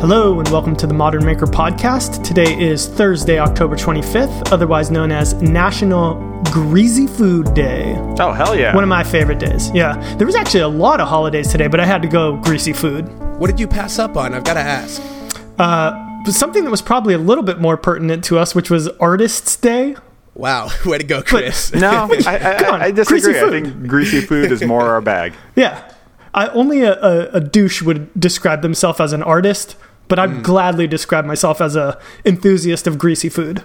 Hello, and welcome to the Modern Maker Podcast. Today is Thursday, October 25th, otherwise known as National Greasy Food Day. Oh, hell yeah. One of my favorite days. Yeah. There was actually a lot of holidays today, but I had to go greasy food. What did you pass up on? I've got to ask. Uh, something that was probably a little bit more pertinent to us, which was Artists' Day. Wow, way to go, Chris. no, I, I, Come on, I disagree. greasy I think greasy food is more our bag. Yeah. I, only a, a, a douche would describe themselves as an artist, but I'd hmm. gladly describe myself as a enthusiast of greasy food.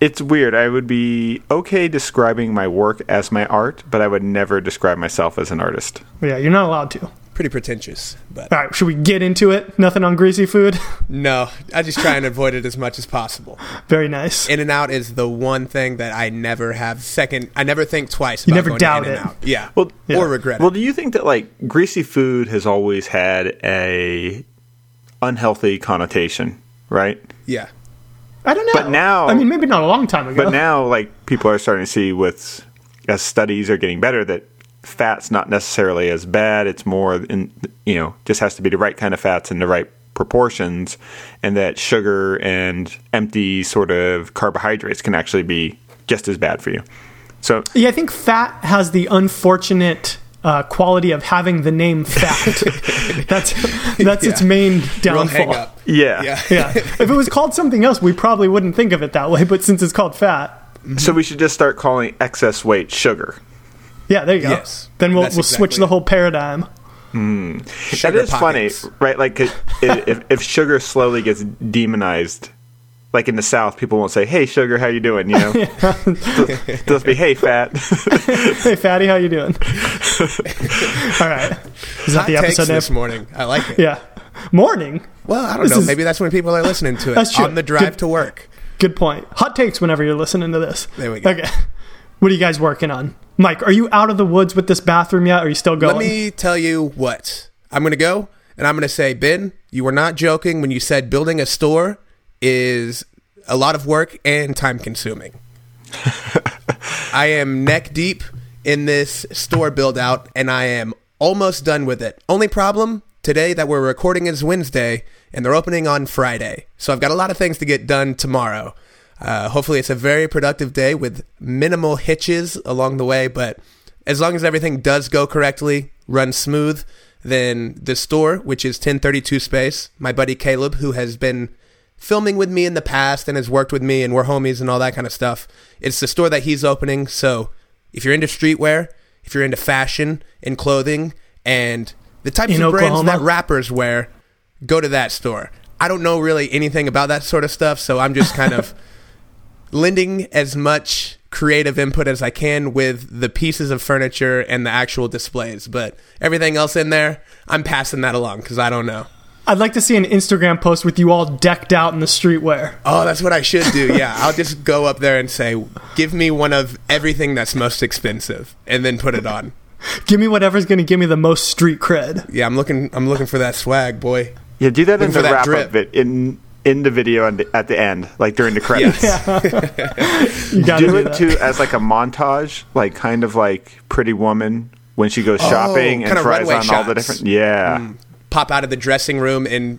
It's weird. I would be okay describing my work as my art, but I would never describe myself as an artist. Yeah, you're not allowed to. Pretty pretentious, but All right, should we get into it? Nothing on greasy food? no, I just try and avoid it as much as possible. Very nice. In and out is the one thing that I never have second. I never think twice. You about never going doubt to it. In-N-Out. Yeah, Well, Yeah. or regret Well, it. do you think that like greasy food has always had a unhealthy connotation, right? Yeah, I don't know. But now- I mean, maybe not a long time ago. But now, like people are starting to see with as studies are getting better that fat's not necessarily as bad. It's more in you know just has to be the right kind of fats in the right proportions, and that sugar and empty sort of carbohydrates can actually be just as bad for you. So yeah, I think fat has the unfortunate uh, quality of having the name fat. that's that's its main downfall. yeah, Yeah, Yeah, if it was called something else, we probably wouldn't think of it that way. But since it's called fat, so we should just start calling excess weight sugar. yeah, there you go. Yes, then we'll that's we'll switch exactly the whole paradigm. that Sugar is pockets. funny, right? Like i- if if sugar slowly gets demonized. Like in the South, people won't say, "Hey, sugar, how you doing?" You know, they'll, they'll be, "Hey, fat." Hey, fatty, how you doing? All right, is that Hot the takes episode this morning. I like it. Yeah, morning. Well, I don't This know. is- Maybe that's when people are listening to it That's true. on the drive Good- to work. Good point. Hot takes whenever you're listening to this. There we go. Okay. What are you guys working on? Mike, are you out of the woods with this bathroom yet? Or are you still going? Let me tell you what. I'm going to go and I'm going to say, Ben, you were not joking when you said building a store is a lot of work and time consuming. I am neck deep in this store build out and I am almost done with it. Only problem today that we're recording is Wednesday and they're opening on Friday. So I've got a lot of things to get done tomorrow. Uh, hopefully, it's a very productive day with minimal hitches along the way. But as long as everything does go correctly, run smooth, then the store, which is 1032 Space, my buddy Caleb, who has been filming with me in the past and has worked with me, and we're homies and all that kind of stuff, it's the store that he's opening. So if you're into streetwear, if you're into fashion and clothing, and the types In of brands that rappers wear, go to that store. I don't know really anything about that sort of stuff, so I'm just kind of lending as much creative input as I can with the pieces of furniture and the actual displays. But everything else in there, I'm passing that along because I don't know. I'd like to see an Instagram post with you all decked out in the streetwear. Oh, that's what I should do. Yeah, I'll just go up there and say, "Give me one of everything that's most expensive," and then put it on. Give me whatever's going to give me the most street cred. Yeah, I'm looking. I'm looking for that swag, boy. Yeah, do that in Looking for the that wrap drip. up bit in in the video and at the end, like during the credits. You do do it that. too as like a montage, like kind of like Pretty Woman when she goes oh, shopping and Oh, kinda tries runway on all the different. Yeah, mm. Pop out of the dressing room in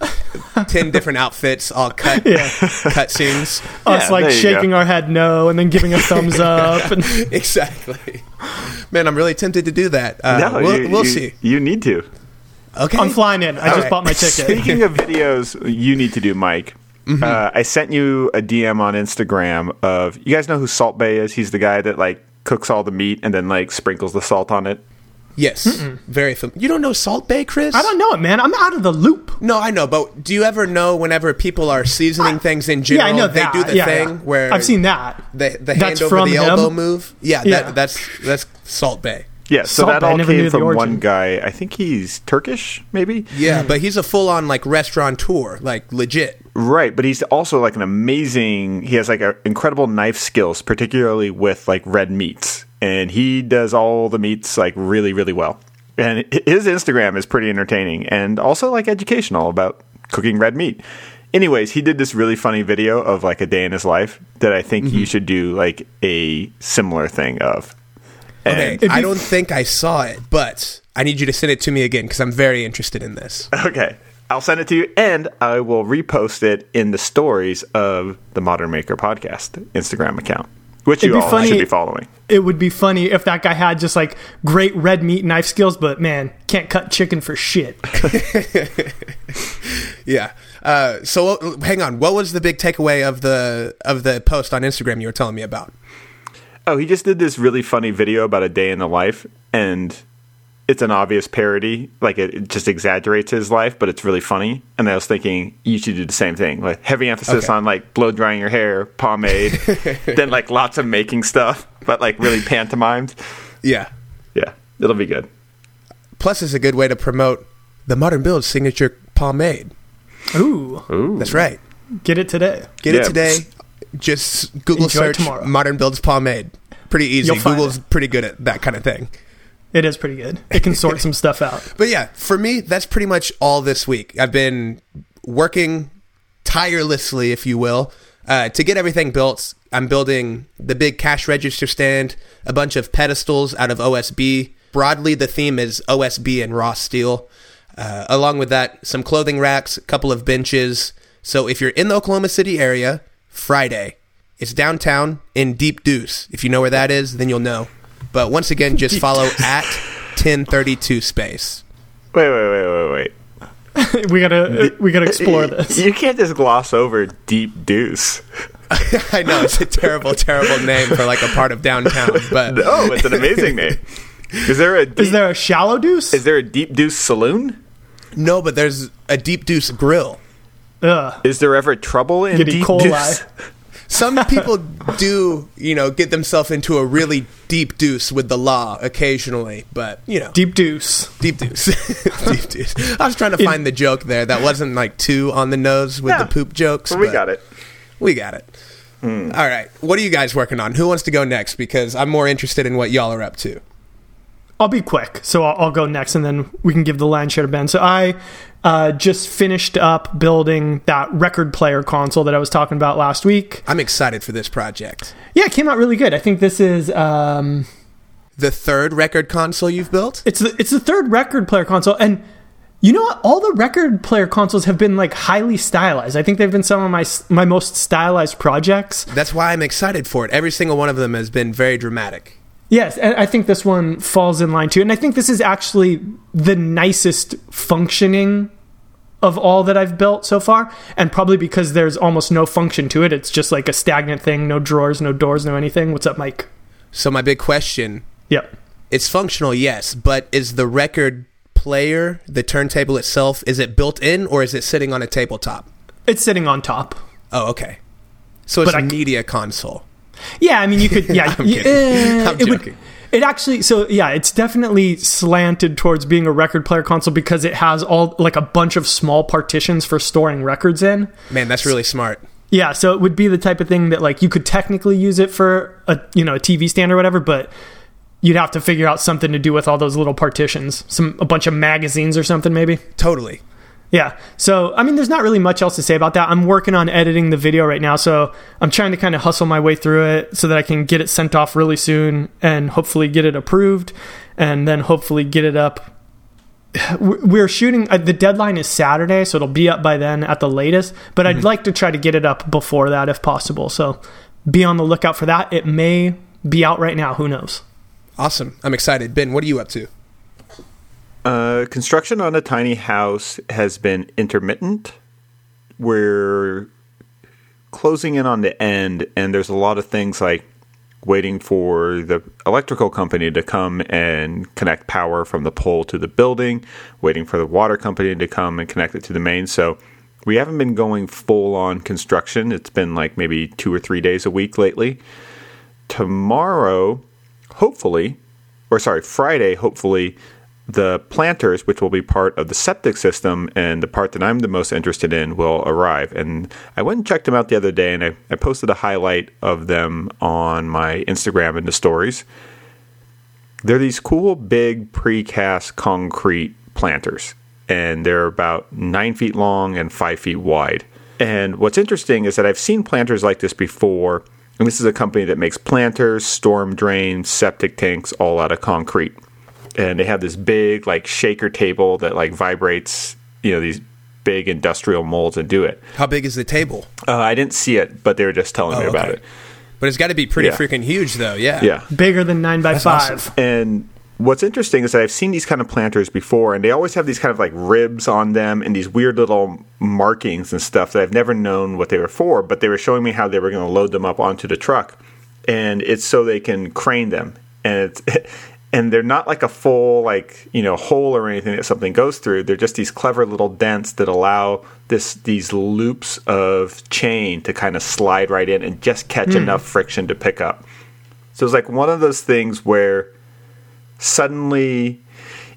ten different outfits, all cut Yeah. cut scenes. Us Yeah, like shaking go. our head no and then giving a thumbs up. And, exactly. Man, I'm really tempted to do that. Uh, no, we'll you, we'll you- see. You need to. Okay. I'm flying in. I just right. bought my ticket. Speaking of videos, you need to do, Mike. Mm-hmm. Uh, I sent you a DM on Instagram of you guys know who Salt Bae is. He's the guy that like cooks all the meat and then like sprinkles the salt on it. Yes, very familiar. You don't know Salt Bae, Chris? I don't know it, man. I'm out of the loop. No, I know, but do you ever know whenever people are seasoning things in general? Yeah, I know they that. do the yeah, thing yeah. where I've seen that. the, the That's hand over from the him? elbow move? Yeah, Yeah. That, that's that's Salt Bae. Yeah, so Salt that Bae, all came from one guy. I think he's Turkish, maybe. Yeah, hmm. but he's a full on like restaurateur, like legit. Right, but he's also like an amazing. He has like a, incredible knife skills, particularly with like red meats, and he does all the meats like really, really well. And his Instagram is pretty entertaining and also like educational about cooking red meat. Anyways, he did this really funny video of like a day in his life that I think you mm-hmm. should do like a similar thing of. Okay, And- I don't think I saw it, but I need you to send it to me again because I'm very interested in this. Okay. I'll send it to you, and I will repost it in the stories of the Modern Maker podcast Instagram account, which It'd you be all funny- should be following. It would be funny if that guy had just like great red meat knife skills, but man, can't cut chicken for shit. Yeah. Uh, so hang on. What was the big takeaway of the of the post on Instagram you were telling me about? Oh, he just did this really funny video about a day in the life, and it's an obvious parody. Like it, it just exaggerates his life, but it's really funny. And I was thinking you should do the same thing, like heavy emphasis Okay. on like blow drying your hair, pomade, then like lots of making stuff, but like really pantomimed. Yeah. Yeah, it'll be good. Plus, it's a good way to promote the Modern Build signature pomade. Ooh, Ooh, That's right. get it today. Get Yeah. it today. Just Google Enjoy search tomorrow. Modern Builds pomade. Pretty easy. You'll find Google's pretty good at that kind of thing. It is pretty good. It can sort some stuff out. But yeah, for me, that's pretty much all this week. I've been working tirelessly, if you will, uh, to get everything built. I'm building the big cash register stand, a bunch of pedestals out of OSB. Broadly, the theme is OSB and raw steel. Uh, along with that, some clothing racks, a couple of benches. So if you're in the Oklahoma City area, Friday, it's downtown in Deep Deuce. If you know where that is, then you'll know. But once again, just follow at 1032 space. Wait, wait, wait, wait, wait. we gotta we gotta explore this. You can't just gloss over Deep Deuce. I know it's a terrible, terrible name for like a part of downtown, but No, it's an amazing name. Is there a deep, Is there a shallow deuce? is there a Deep Deuce saloon? no, but there's a Deep Deuce grill. Ugh. Is there ever trouble in Get E. Deep coli. Deuce? Some people do, you know, get themselves into a really deep deuce with the law occasionally, but you know, Deep deuce. deep deuce, deep deuce. I was trying to find the joke there that wasn't like too on the nose with Yeah. the poop jokes. We got it. We got it. Hmm. All right, what are you guys working on? Who wants to go next? Because I'm more interested in what y'all are up to. I'll be quick, so I'll, I'll go next, and then we can give the land share to Ben. So I uh, just finished up building that record player console that I was talking about last week. I'm excited for this project. Yeah, it came out really good. I think this is um, The third record console you've built? it's the it's the third record player console, and you know what? All the record player consoles have been like highly stylized. I think they've been some of my my most stylized projects. That's why I'm excited for it. Every single one of them has been very dramatic. Yes, and I think this one falls in line too. And I think this is actually the nicest functioning of all that I've built so far. And probably because there's almost no function to it. It's just like a stagnant thing, no drawers, no doors, no anything. What's up, Mike? So my big question, Yep. it's functional, yes, but is the record player, the turntable itself, is it built in or is it sitting on a tabletop? It's sitting on top. Oh, okay. So it's But a I- media console. Yeah, I mean, you could. Yeah, I'm kidding. eh, I'm it would- it actually, so yeah, it's definitely slanted towards being a record player console because it has all like a bunch of small partitions for storing records in. Man, that's really smart. Yeah, so it would be the type of thing that like you could technically use it for a you know a TV stand or whatever, but you'd have to figure out something to do with all those little partitions, some a bunch of magazines or something maybe. Totally. Yeah. So, I mean, there's not really much else to say about that. I'm working on editing the video right now, so I'm trying to kind of hustle my way through it so that I can get it sent off really soon and hopefully get it approved and then hopefully get it up. We're shooting, uh, the deadline is Saturday, so it'll be up by then at the latest, but I'd like to try to get it up before that if possible. So be on the lookout for that. It may be out right now. Who knows? Awesome. I'm excited. Ben, what are you up to? Uh, construction on a tiny house has been intermittent. We're closing in on the end, and there's a lot of things like waiting for the electrical company to come and connect power from the pole to the building, waiting for the water company to come and connect it to the main. So we haven't been going full on construction. It's been like maybe two or three days a week lately. Tomorrow, hopefully, or sorry, Friday, hopefully, the planters, which will be part of the septic system and the part that I'm the most interested in, will arrive. And I went and checked them out the other day, and I, I posted a highlight of them on my Instagram in the stories. They're these cool, big precast concrete planters, and they're about nine feet long and five feet wide. And what's interesting is that I've seen planters like this before, and this is a company that makes planters, storm drains, septic tanks, all out of concrete and they have this big like shaker table that like vibrates you know these big industrial molds and do it. How big is the table? Uh, I didn't see it, but they were just telling Oh, me about okay. it. But it's got to be pretty Yeah. freaking huge, though. Yeah. Yeah. Bigger than nine by five. awesome. And what's interesting is that I've seen these kind of planters before, and they always have these kind of like ribs on them and these weird little markings and stuff that I've never known what they were for. But they were showing me how they were going to load them up onto the truck, and it's so they can crane them, and it's. And they're not like a full like you know hole or anything that something goes through. They're just these clever little dents that allow this these loops of chain to kind of slide right in and just catch hmm. enough friction to pick up. So it's like one of those things where suddenly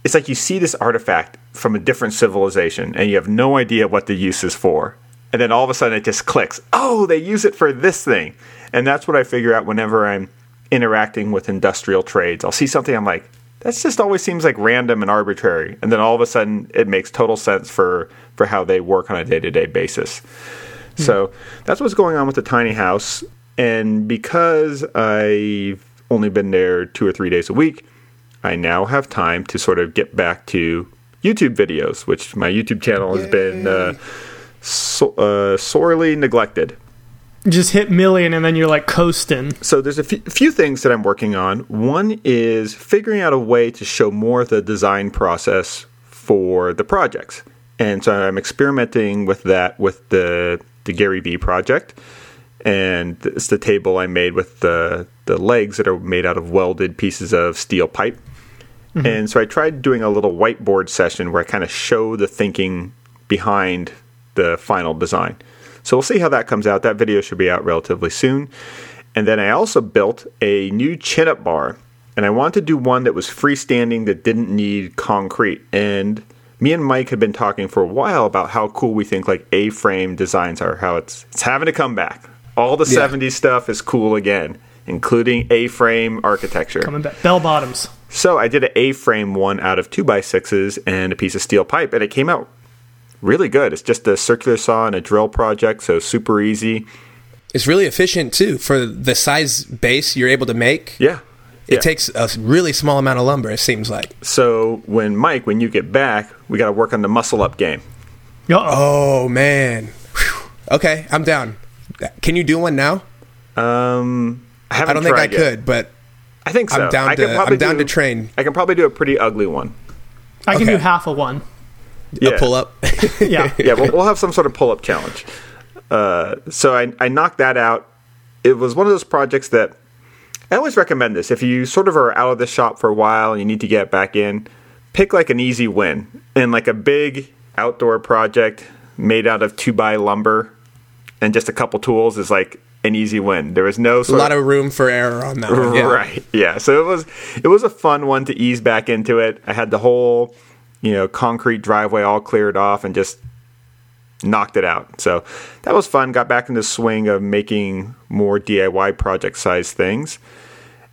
it's like you see this artifact from a different civilization and you have no idea what the use is for. And then all of a sudden it just clicks. Oh, they use it for this thing. And that's what I figure out whenever I'm interacting with industrial trades. I'll see something I'm like, that just always seems like random and arbitrary. And then all of a sudden it makes total sense for for how they work on a day-to-day basis. So that's what's going on with the tiny house. And because I've only been there two or three days a week, I now have time to sort of get back to YouTube videos, which my YouTube channel has been uh, so, uh, sorely neglected. Just hit million and then you're like coasting. So there's a few, few things that I'm working on. One is figuring out a way to show more of the design process for the projects. And so I'm experimenting with that with the the Gary Vee project. And it's the table I made with the the legs that are made out of welded pieces of steel pipe. Mm-hmm. And so I tried doing a little whiteboard session where I kind of show the thinking behind the final design. So we'll see how that comes out. That video should be out relatively soon. And then I also built a new chin up bar. And I wanted to do one that was freestanding that didn't need concrete. And me and Mike had been talking for a while about how cool we think like A frame designs are, how it's it's having to come back. All the Yeah. 70s stuff is cool again, including A frame architecture. Coming back. Bell bottoms. So I did an A-frame one out of two by sixes and a piece of steel pipe, and it came out really good. It's just a circular saw and a drill project, so super easy. It's really efficient too for the size base you're able to make. Yeah. It Yeah. takes a really small amount of lumber. It seems like. So when Mike, when you get back, we got to work on the muscle up game. Uh-oh. Oh man. Whew. Okay, I'm down. Can you do one now? Um, I haven't I don't think I yet. could, but I think so. I'm down I could to- probably I'm down do- to train. I can probably do a pretty ugly one. I can okay. do half a one. Yeah. a pull up. Yeah. yeah, we'll, we'll have some sort of pull up challenge. Uh, so I, I knocked that out. It was one of those projects that I always recommend this. If you sort of are out of the shop for a while and you need to get back in, pick like an easy win. And like a big outdoor project made out of two by lumber and just a couple tools is like an easy win. There was no a sort lot of room for error on that one. Yeah. Right. Yeah. So it was it was a fun one to ease back into it. I had the whole, you know, concrete driveway all cleared off and just knocked it out. So that was fun. Got back in the swing of making more DIY project size things.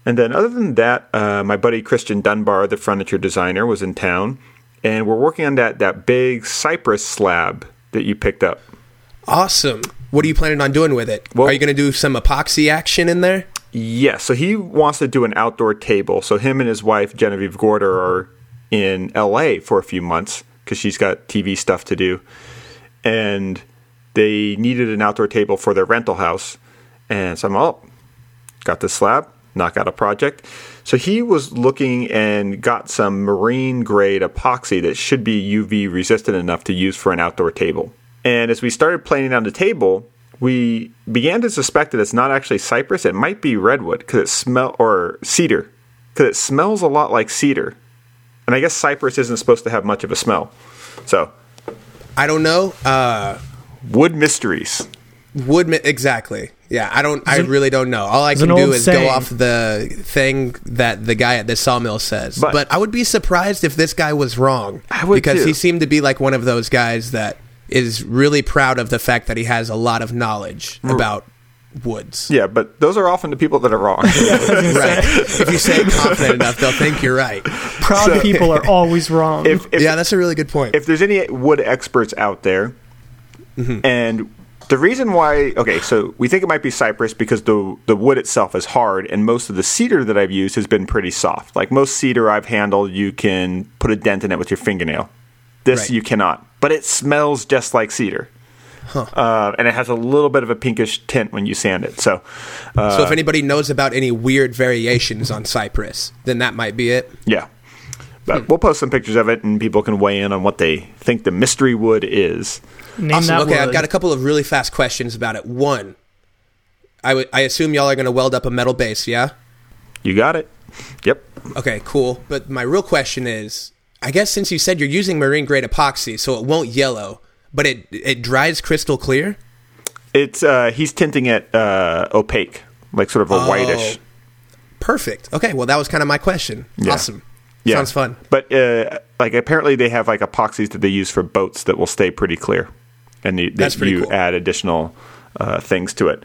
And then other than that, uh, my buddy Christian Dunbar, the furniture designer, was in town, and we're working on that that big cypress slab that you picked up. Awesome. What are you planning on doing with it? Well- are you going to do some epoxy action in there? Yes, so he wants to do an outdoor table. So him and his wife Genevieve Gorder are in L.A. for a few months because she's got TV stuff to do, and they needed an outdoor table for their rental house. And so I'm all got the slab, knock out a project. So he was looking and got some marine grade epoxy that should be UV resistant enough to use for an outdoor table. And as we started planning on the table, we began to suspect that it's not actually cypress; it might be redwood because it smell or cedar because it smells a lot like cedar. And I guess cypress isn't supposed to have much of a smell. So I don't know. Uh, wood mysteries. wood mi- exactly. Yeah, I don't. I really don't know. All I can do is saying. go off the thing that the guy at the sawmill says. But- But, I would be surprised if this guy was wrong. I would because too. he seemed to be like one of those guys that is really proud of the fact that he has a lot of knowledge about woods. Yeah, but those are often the people that are wrong. Right. if you say it confident enough, they'll think you're right. Proud people are always wrong. if, if, yeah, that's a really good point. if there's any wood experts out there, Mm-hmm. and the reason why, okay, so we think it might be cypress because the the wood itself is hard, and most of the cedar that I've used has been pretty soft. Like most cedar I've handled, you can put a dent in it with your fingernail. This Right. you cannot. but it smells just like cedar. Uh, and it has a little bit of a pinkish tint when you sand it. So, uh, so if anybody knows about any weird variations on cypress, then that might be it. yeah. But we'll post some pictures of it, and people can weigh in on what they think the mystery wood is. Name Awesome. that Okay, I've got a couple of really fast questions about it. One, I I assume y'all are going to weld up a metal base, yeah? You got it. Yep. Okay, cool. But my real question is, I guess since you said you're using marine grade epoxy, so it won't yellow, but it it dries crystal clear. It's uh, he's tinting it uh, opaque, like sort of a Oh. whitish. Perfect. Okay, well that was kind of my question. Yeah. Awesome. Sounds fun. But uh, like apparently they have like epoxies that they use for boats that will stay pretty clear, and you, That's that you cool. add additional uh, things to it.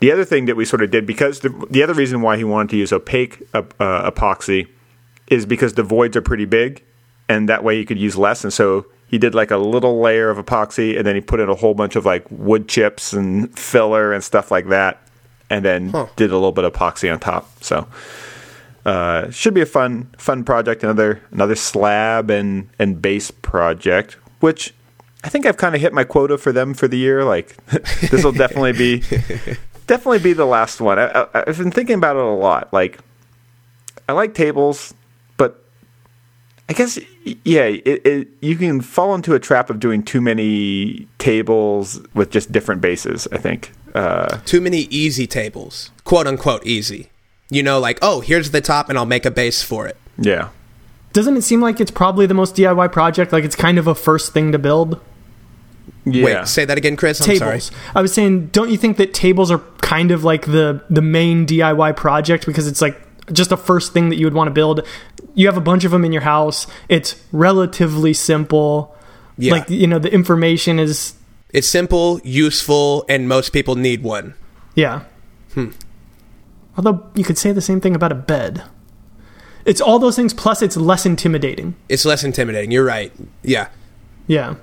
The other thing that we sort of did because the the other reason why he wanted to use opaque uh, epoxy is because the voids are pretty big, and that way you could use less. And so he did like a little layer of epoxy, and then he put in a whole bunch of like wood chips and filler and stuff like that, and then Huh. did a little bit of epoxy on top. So uh, should be a fun fun project. Another another slab and and base project, which I think I've kind of hit my quota for them for the year. Like this will definitely be definitely be the last one. I, I, I've been thinking about it a lot. Like I like tables, I guess yeah, it, it, you can fall into a trap of doing too many tables with just different bases. I think. Uh, Too many easy tables, quote unquote easy. You know, like oh, here's the top, and I'll make a base for it. yeah. Doesn't it seem like it's probably the most DIY project? Like it's kind of a first thing to build. Yeah. Wait, say that again, Chris. I'm tables. sorry. I was saying, don't you think that tables are kind of like the the main DIY project because it's like just a first thing that you would want to build. You have a bunch of them in your house. It's relatively simple. Yeah. Like you know, the information is It's simple, useful, and most people need one. yeah. Hmm. Although you could say the same thing about a bed. It's all those things plus it's less intimidating. It's less intimidating. You're right. Yeah. Yeah.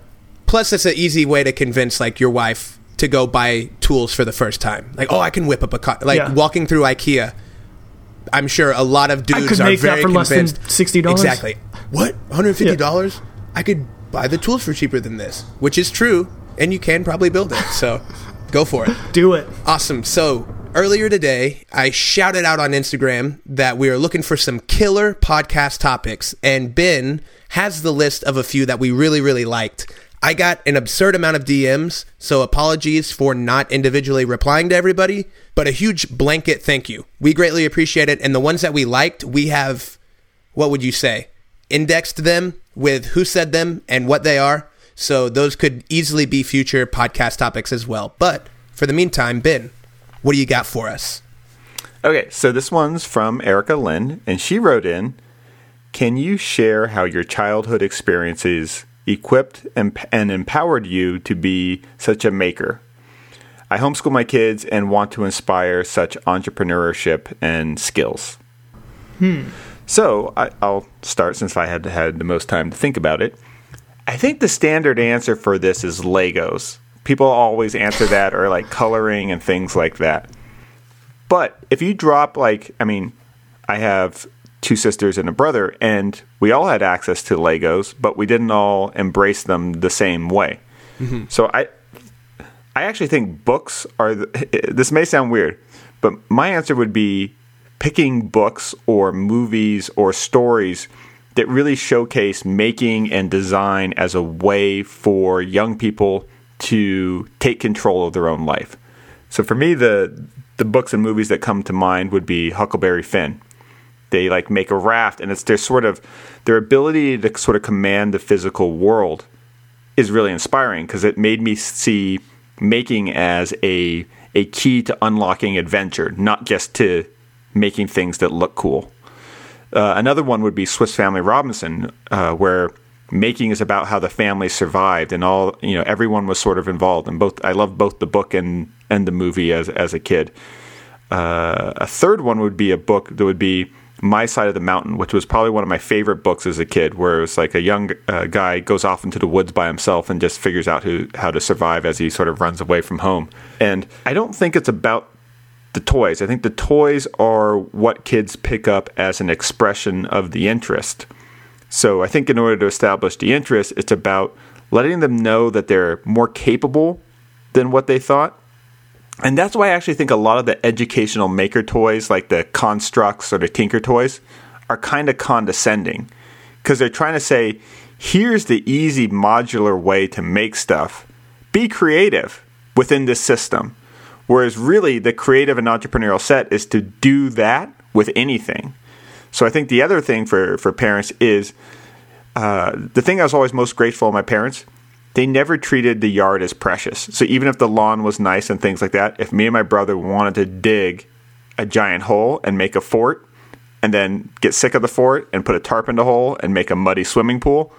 Plus, it's an easy way to convince like your wife to go buy tools for the first time. Like, oh, I can whip up a car. Like Yeah. walking through IKEA. I'm sure a lot of dudes could are make that very for less than convinced. $60. Exactly. What? 150 dollars? I could buy the tools for cheaper than this, which is true, and you can probably build it. So, go for it. Do it. Awesome. So earlier today, I shouted out on Instagram that we are looking for some killer podcast topics, and Ben has the list of a few that we really, really liked. I got an absurd amount of DMs, so apologies for not individually replying to everybody, but a huge blanket thank you. We greatly appreciate it. And the ones that we liked, we have, what would you say, indexed them with who said them and what they are. So those could easily be future podcast topics as well. But for the meantime, Ben, what do you got for us? Okay, so this one's from Erica Lynn, and she wrote in Can you share how your childhood experiences equipped and, and empowered you to be such a maker? I homeschool my kids and want to inspire such entrepreneurship and skills. Hmm. So I, I'll start since I had had the most time to think about it. I think the standard answer for this is Legos. People always answer that or like coloring and things like that. But if you drop like, I mean, I have two sisters and a brother, and we all had access to Legos, but we didn't all embrace them the same way. Mm-hmm. So I, I actually think books are. The, this may sound weird, but my answer would be picking books or movies or stories that really showcase making and design as a way for young people to take control of their own life. So for me, the the books and movies that come to mind would be Huckleberry Finn. They like make a raft, and it's their sort of their ability to sort of command the physical world is really inspiring because it made me see making as a a key to unlocking adventure, not just to making things that look cool. Uh, another one would be Swiss Family Robinson, uh, where making is about how the family survived and all you know everyone was sort of involved. And both I loved both the book and and the movie as as a kid. Uh, a third one would be a book that would be My Side of the Mountain, which was probably one of my favorite books as a kid, where it was like a young uh, guy goes off into the woods by himself and just figures out who, how to survive as he sort of runs away from home. And I don't think it's about the toys. I think the toys are what kids pick up as an expression of the interest. So I think in order to establish the interest, it's about letting them know that they're more capable than what they thought. And that's why I actually think a lot of the educational maker toys, like the constructs or the Tinker toys, are kind of condescending because they're trying to say, here's the easy modular way to make stuff. Be creative within this system. Whereas really, the creative and entrepreneurial set is to do that with anything. So I think the other thing for, for parents is uh, the thing I was always most grateful of my parents. They never treated the yard as precious. So even if the lawn was nice and things like that, if me and my brother wanted to dig a giant hole and make a fort, and then get sick of the fort and put a tarp in the hole and make a muddy swimming pool,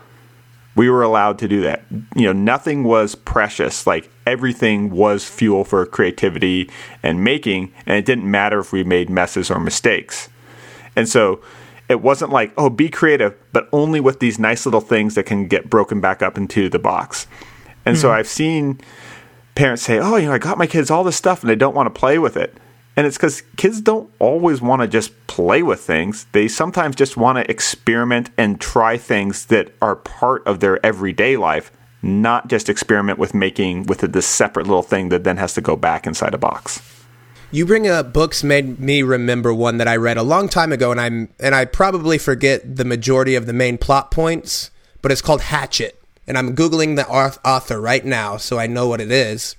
we were allowed to do that. You know, nothing was precious. Like everything was fuel for creativity and making, and it didn't matter if we made messes or mistakes. And so it wasn't like, oh, be creative, but only with these nice little things that can get broken back up into the box. And mm-hmm. so I've seen parents say, oh, you know, I got my kids all this stuff and they don't want to play with it. And it's because kids don't always want to just play with things. They sometimes just want to experiment and try things that are part of their everyday life, not just experiment with making with this separate little thing that then has to go back inside a box. You bring up books made me remember one that I read a long time ago, and I'm and I probably forget the majority of the main plot points, but it's called Hatchet, and I'm googling the author right now so I know what it is.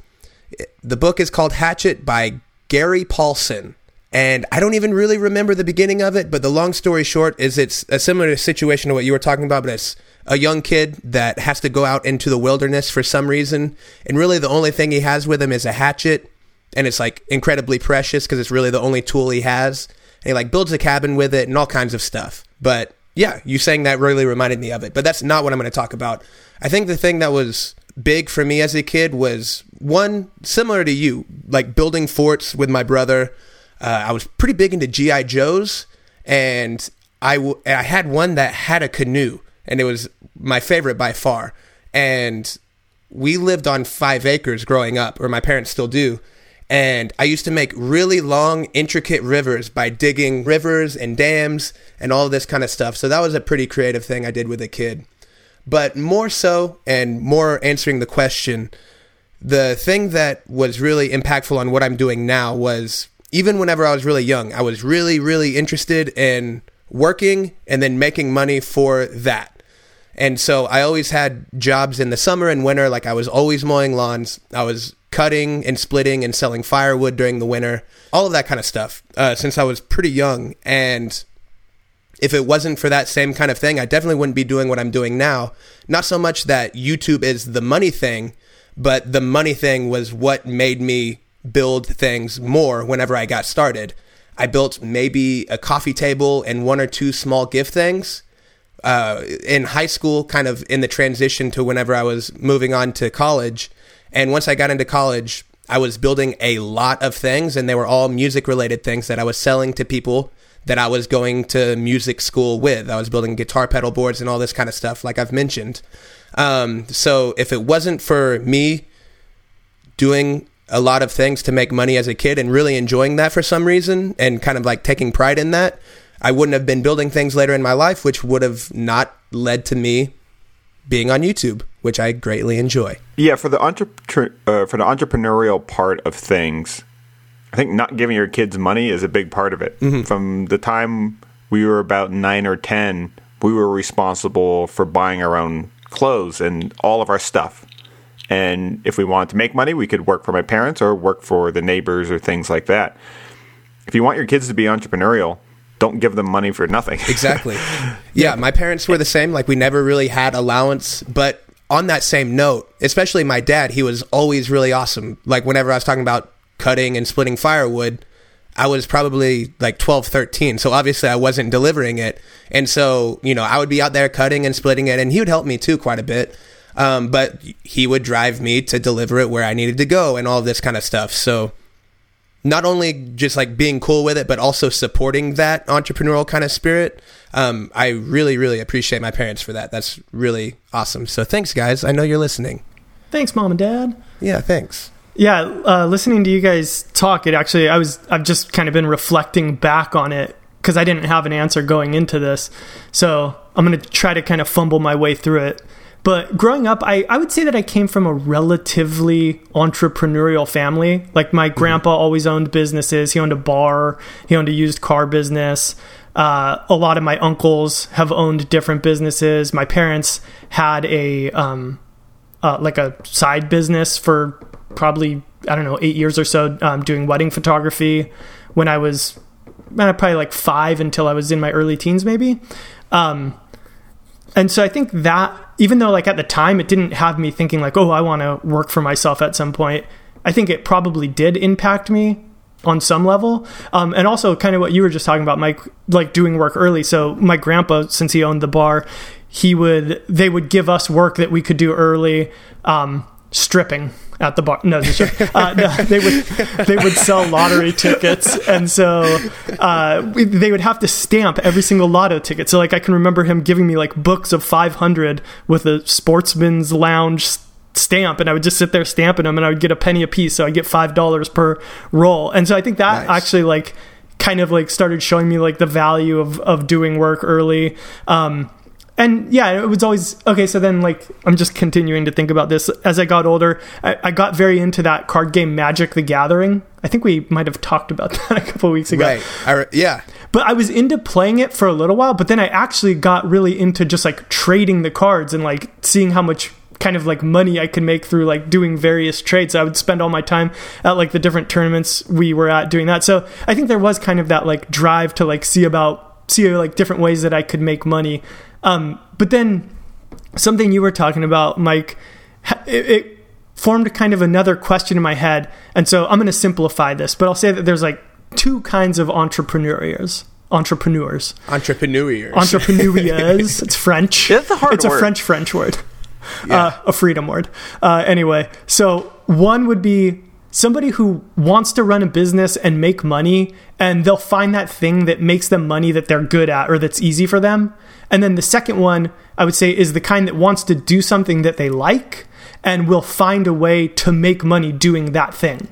The book is called Hatchet by Gary Paulsen. And I don't even really remember the beginning of it, but the long story short is it's a similar situation to what you were talking about, but it's a young kid that has to go out into the wilderness for some reason. And really the only thing he has with him is a hatchet. And it's like incredibly precious because it's really the only tool he has. And he like builds a cabin with it and all kinds of stuff. But yeah, you saying that really reminded me of it. But that's not what I'm going to talk about. I think the thing that was big for me as a kid was one similar to you, like building forts with my brother. Uh, I was pretty big into GI Joes, and I, had one that had a canoe, and it was my favorite by far. And we lived on five acres growing up, or my parents still do. And I used to make really long, intricate rivers by digging rivers and dams and all this kind of stuff. So that was a pretty creative thing I did with a kid. But more so, and more answering the question, the thing that was really impactful on what I'm doing now was even whenever I was really young, I was really, really interested in working and then making money for that. And so I always had jobs in the summer and winter. Like I was always mowing lawns. I was cutting and splitting and selling firewood during the winter, all of that kind of stuff uh, since I was pretty young. And if it wasn't for that same kind of thing, I definitely wouldn't be doing what I'm doing now. Not so much that YouTube is the money thing, but the money thing was what made me build things more whenever I got started. I built maybe a coffee table and one or two small gift things. Uh, in high school, kind of in the transition to whenever I was moving on to college. And once I got into college, I was building a lot of things, and they were all music related things that I was selling to people that I was going to music school with. I was building guitar pedal boards and all this kind of stuff, like I've mentioned. Um, so if it wasn't for me doing a lot of things to make money as a kid and really enjoying that for some reason and kind of like taking pride in that, I wouldn't have been building things later in my life, which would have not led to me being on YouTube, which I greatly enjoy. Yeah, for the entre- uh, for the entrepreneurial part of things, I think not giving your kids money is a big part of it. Mm-hmm. From the time we were about nine or 10, we were responsible for buying our own clothes and all of our stuff. And if we wanted to make money, we could work for my parents or work for the neighbors or things like that. If you want your kids to be entrepreneurial, don't give them money for nothing. exactly. Yeah, my parents were the same. Like, we never really had allowance. But on that same note, especially my dad, he was always really awesome. Like, whenever I was talking about cutting and splitting firewood, I was probably like 12, 13. So obviously I wasn't delivering it. And so, you know, I would be out there cutting and splitting it, and he would help me too quite a bit. Um, but he would drive me to deliver it where I needed to go and all this kind of stuff. So not only just like being cool with it, but also supporting that entrepreneurial kind of spirit. Um, I really, really appreciate my parents for that. That's really awesome. So thanks, guys. I know you're listening. Thanks, mom and dad. Yeah, thanks. Yeah, uh, listening to you guys talk, it actually I was I've just kind of been reflecting back on it because I didn't have an answer going into this, so I'm gonna try to kind of fumble my way through it. But growing up, I, I would say that I came from a relatively entrepreneurial family. Like my grandpa always owned businesses. He owned a bar, he owned a used car business. Uh, a lot of my uncles have owned different businesses. My parents had a um, uh, like a side business for probably I don't know eight years or so, um, doing wedding photography. When I was uh, probably like five until I was in my early teens, maybe. Um, and so I think that even though like at the time it didn't have me thinking like, oh, I want to work for myself at some point. I think it probably did impact me on some level. Um, and also kind of what you were just talking about, Mike, like doing work early. So my grandpa, since he owned the bar, he would they would give us work that we could do early, um, stripping at the bar. No, uh, no, they would they would sell lottery tickets, and so uh, we, they would have to stamp every single lotto ticket. So like I can remember him giving me like books of 500 with a Sportsman's Lounge stamp and I would just sit there stamping them and I would get a penny a piece so I get five dollars per roll and so I think that nice. actually like kind of like started showing me like the value of of doing work early um and yeah, it was always okay. So then, like, I'm just continuing to think about this as I got older. I, I got very into that card game Magic: The Gathering. I think we might have talked about that a couple weeks ago. Right. I, yeah. But I was into playing it for a little while, but then I actually got really into just like trading the cards and like seeing how much kind of like money I could make through like doing various trades. I would spend all my time at like the different tournaments we were at doing that. So I think there was kind of that like drive to like see about see like different ways that I could make money. Um, but then something you were talking about, Mike, it, it formed kind of another question in my head. And so I'm going to simplify this, but I'll say that there's like two kinds of entrepreneurs. Entrepreneurs. Entrepreneurs. Entrepreneurs. it's French. It's a hard It's word. a French French word. Yeah. Uh, a freedom word. Uh, anyway, so one would be somebody who wants to run a business and make money and they'll find that thing that makes them money that they're good at or that's easy for them. And then the second one i would say is the kind that wants to do something that they like and will find a way to make money doing that thing.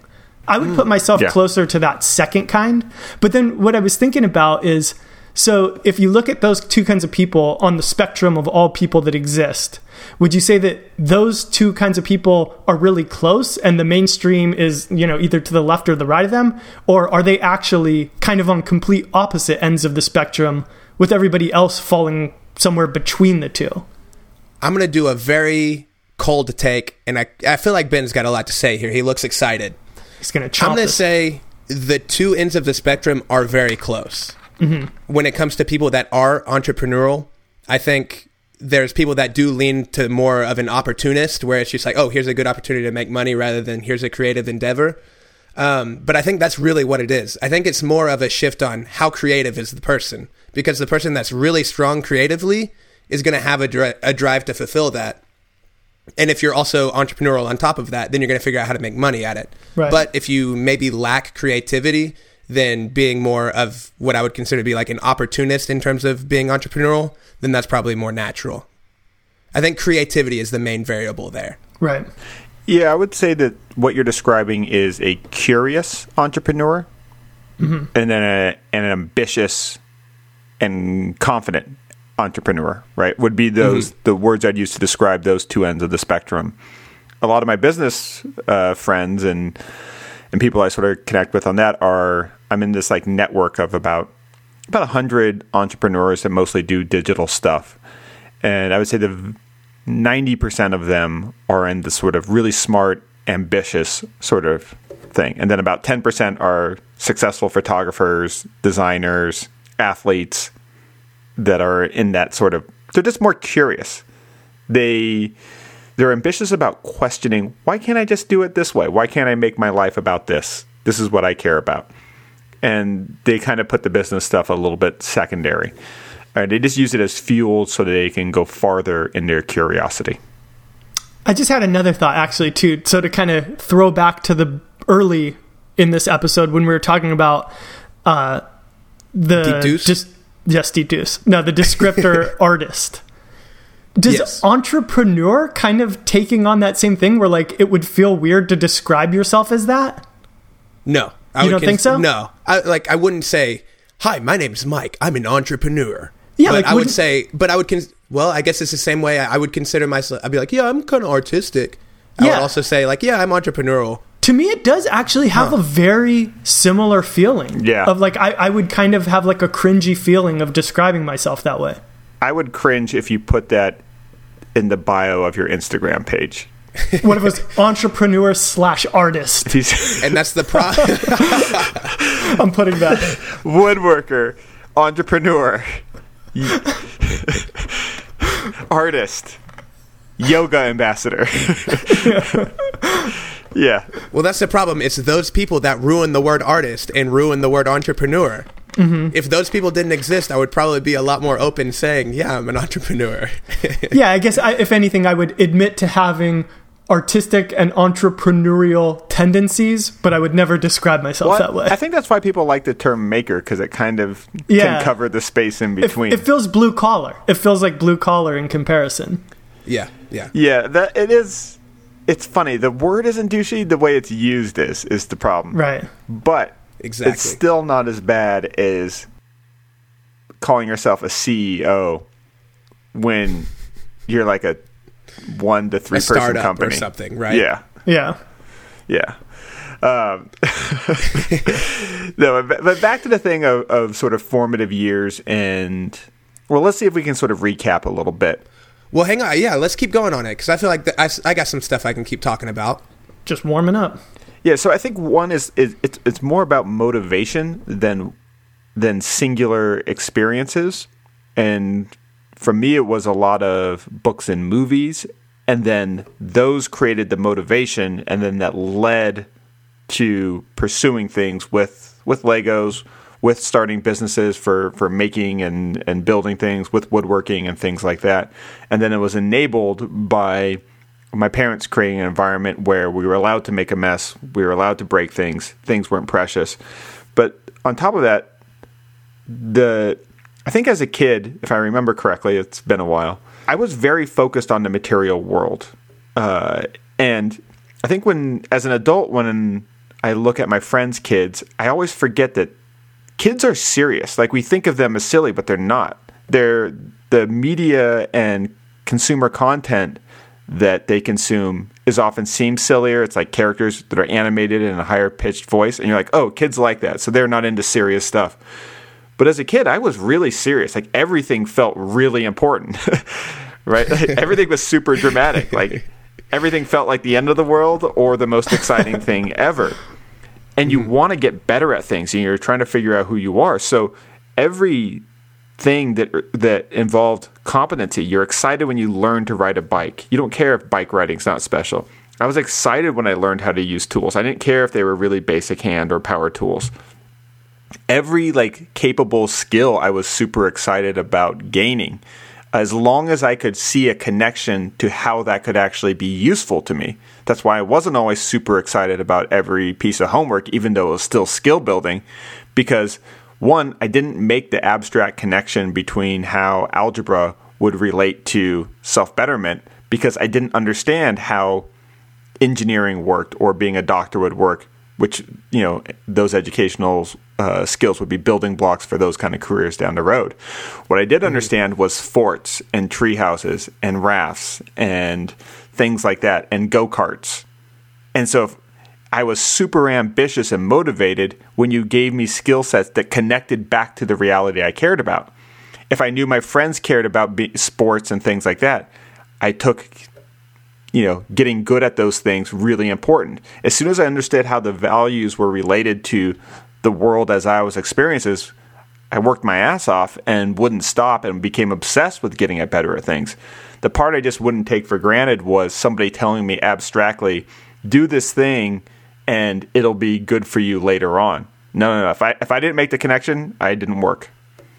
I would put mm. myself Yeah. closer to that second kind. But then what i was thinking about is so if you look at those two kinds of people on the spectrum of all people that exist, would you say that those two kinds of people are really close and the mainstream is, you know, either to the left or the right of them? Or are they actually kind of on complete opposite ends of the spectrum with everybody else falling somewhere between the two? I'm going to do a very cold take, and I, I feel like Ben's got a lot to say here. He looks excited. He's going to I'm going to say the two ends of the spectrum are very close. When it comes to people that are entrepreneurial, I think there's people that do lean to more of an opportunist, where it's just like, oh, here's a good opportunity to make money rather than here's a creative endeavor. Um, but I think that's really what it is. I think it's more of a shift on how creative is the person, because the person that's really strong creatively is going to have a, dri- a drive to fulfill that. And if you're also entrepreneurial on top of that, then you're going to figure out how to make money at it. Right. But if you maybe lack creativity, then being more of what I would consider to be like an opportunist in terms of being entrepreneurial, then that's probably more natural. I think creativity is the main variable there. Right. Yeah, I would say that what you're describing is a curious entrepreneur, and then a, an ambitious and confident entrepreneur. Right, would be those the words I'd use to describe those two ends of the spectrum. A lot of my business uh, friends and and people I sort of connect with on that are I'm in this like network of about about hundred entrepreneurs that mostly do digital stuff, and I would say the ninety percent of them are in the sort of really smart, ambitious sort of thing, and then about ten percent are successful photographers, designers, athletes that are in that sort of. They're just more curious. They they're ambitious about questioning why can't I just do it this way? Why can't I make my life about this? This is what I care about. And they kind of put the business stuff a little bit secondary. Uh, they just use it as fuel so that they can go farther in their curiosity. I just had another thought actually too. So to kind of throw back to the early in this episode when we were talking about uh, the Deduce? just yes deduce no the descriptor artist. Does Yes. entrepreneur kind of taking on that same thing where like it would feel weird to describe yourself as that? No, I You don't think so? No, I, like I wouldn't say, "Hi, my name's Mike. I'm an entrepreneur." Yeah, but like, I would say, but I would. Cons- Well, I guess it's the same way I I would consider myself. I'd be like, yeah, I'm kind of artistic. I Yeah. would also say like, yeah, I'm entrepreneurial. To me, it does actually have a very similar feeling. Yeah. Of like, I, I would kind of have like a cringy feeling of describing myself that way. I would cringe if you put that in the bio of your Instagram page. What of it was entrepreneur slash artist? And that's the problem. I'm putting that. woodworker, entrepreneur, artist, yoga ambassador. yeah. well, that's the problem. It's those people that ruin the word artist and ruin the word entrepreneur. Mm-hmm. If those people didn't exist, I would probably be a lot more open saying, yeah, I'm an entrepreneur. Yeah, I guess I, if anything, I would admit to having artistic and entrepreneurial tendencies, but I would never describe myself Well, that way. I think that's why people like the term maker because it kind of Yeah. can cover the space in It- between. it feels blue collar. It feels like blue collar in comparison. yeah, yeah. yeah, that it is. It's funny. The word isn't douchey. The way it's used is is the problem. Right. But Exactly. it's still not as bad as calling yourself a CEO when you're like a one to three A person startup company or something, right? Yeah, Yeah. yeah. Um, no, but, but back to the thing of, of sort of formative years and well, let's see if we can sort of recap a little bit. Well, hang on. Yeah, let's keep going on it because I feel like I I, s- I got some stuff I can keep talking about. Just warming up. Yeah, so I think one is, is it's it's more about motivation than than singular experiences. And for me it was a lot of books and movies and then those created the motivation and then that led to pursuing things with with Legos, with starting businesses for for making and and building things with woodworking and things like that. And then it was enabled by my parents creating an environment where we were allowed to make a mess, we were allowed to break things, things weren't precious. But on top of that, the I think as a kid, if I remember correctly, it's been a while. I was very focused on the material world, uh, and I think when as an adult, when I look at my friends' kids, I always forget that kids are serious. Like we think of them as silly, but they're not. They're the media and consumer content that they consume is often seems sillier. It's like characters that are animated in a higher pitched voice, and you're like, oh, kids like that, so they're not into serious stuff. But as a kid, I was really serious. Like everything felt really important, right? everything was super dramatic. Like everything felt like the end of the world or the most exciting thing ever. And you mm-hmm. want to get better at things, and you're trying to figure out who you are. So every thing that er, that involved competency, you're excited when you learn to ride a bike. You don't care if bike riding's not special. I was excited when I learned how to use tools. I didn't care if they were really basic hand or power tools every like capable skill I was super excited about gaining as long as I could see a connection to how that could actually be useful to me. That's why I wasn't always super excited about every piece of homework even though it was still skill building because one I didn't make the abstract connection between how algebra would relate to self-betterment because I didn't understand how engineering worked or being a doctor would work which you know those educational uh, skills would be building blocks for those kind of careers down the road. What I did understand was forts and tree houses and rafts and things like that and go karts. And so if I was super ambitious and motivated when you gave me skill sets that connected back to the reality I cared about. If I knew my friends cared about be- sports and things like that, I took you know, getting good at those things really important. As soon as I understood how the values were related to the world as I was experiences, I worked my ass off and wouldn't stop and became obsessed with getting at better at things. The part I just wouldn't take for granted was somebody telling me abstractly, do this thing and it'll be good for you later on. No, no, no. If I if I didn't make the connection, I didn't work.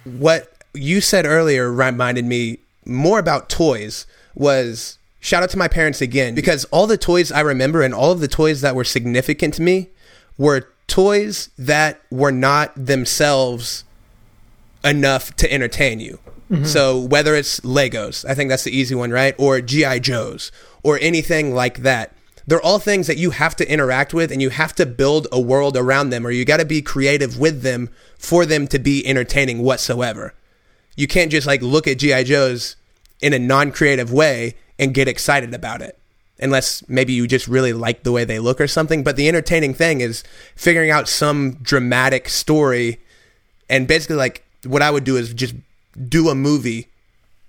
What you said earlier reminded me more about toys was shout out to my parents again because all the toys I remember and all of the toys that were significant to me were toys that were not themselves enough to entertain you. Mm-hmm. So whether it's Legos, I think that's the easy one, right? Or GI Joes or anything like that. They're all things that you have to interact with and you have to build a world around them or you got to be creative with them for them to be entertaining whatsoever. You can't just like look at GI Joes in a non-creative way and get excited about it unless maybe you just really like the way they look or something. But the entertaining thing is figuring out some dramatic story and basically like what i would do is just do a movie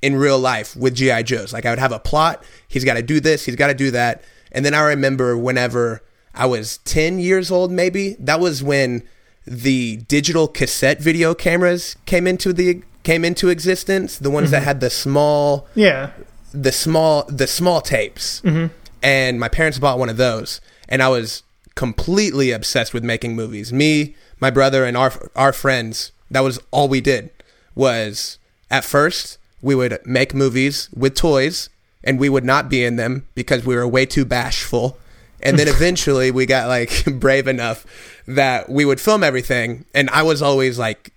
in real life with gi joes. Like i would have a plot. He's got to do this he's got to do that. And then i remember whenever i was 10 years old maybe that was when the digital cassette video cameras came into the came into existence the ones that mm-hmm. had the small Yeah. The small the small tapes. Mm-hmm. And my parents bought one of those. And i was completely obsessed with making movies. Me my brother and our our friends that was all we did was at first we would make movies with toys and we would not be in them because we were way too bashful. And then eventually we got like brave enough that we would film everything. And i was always like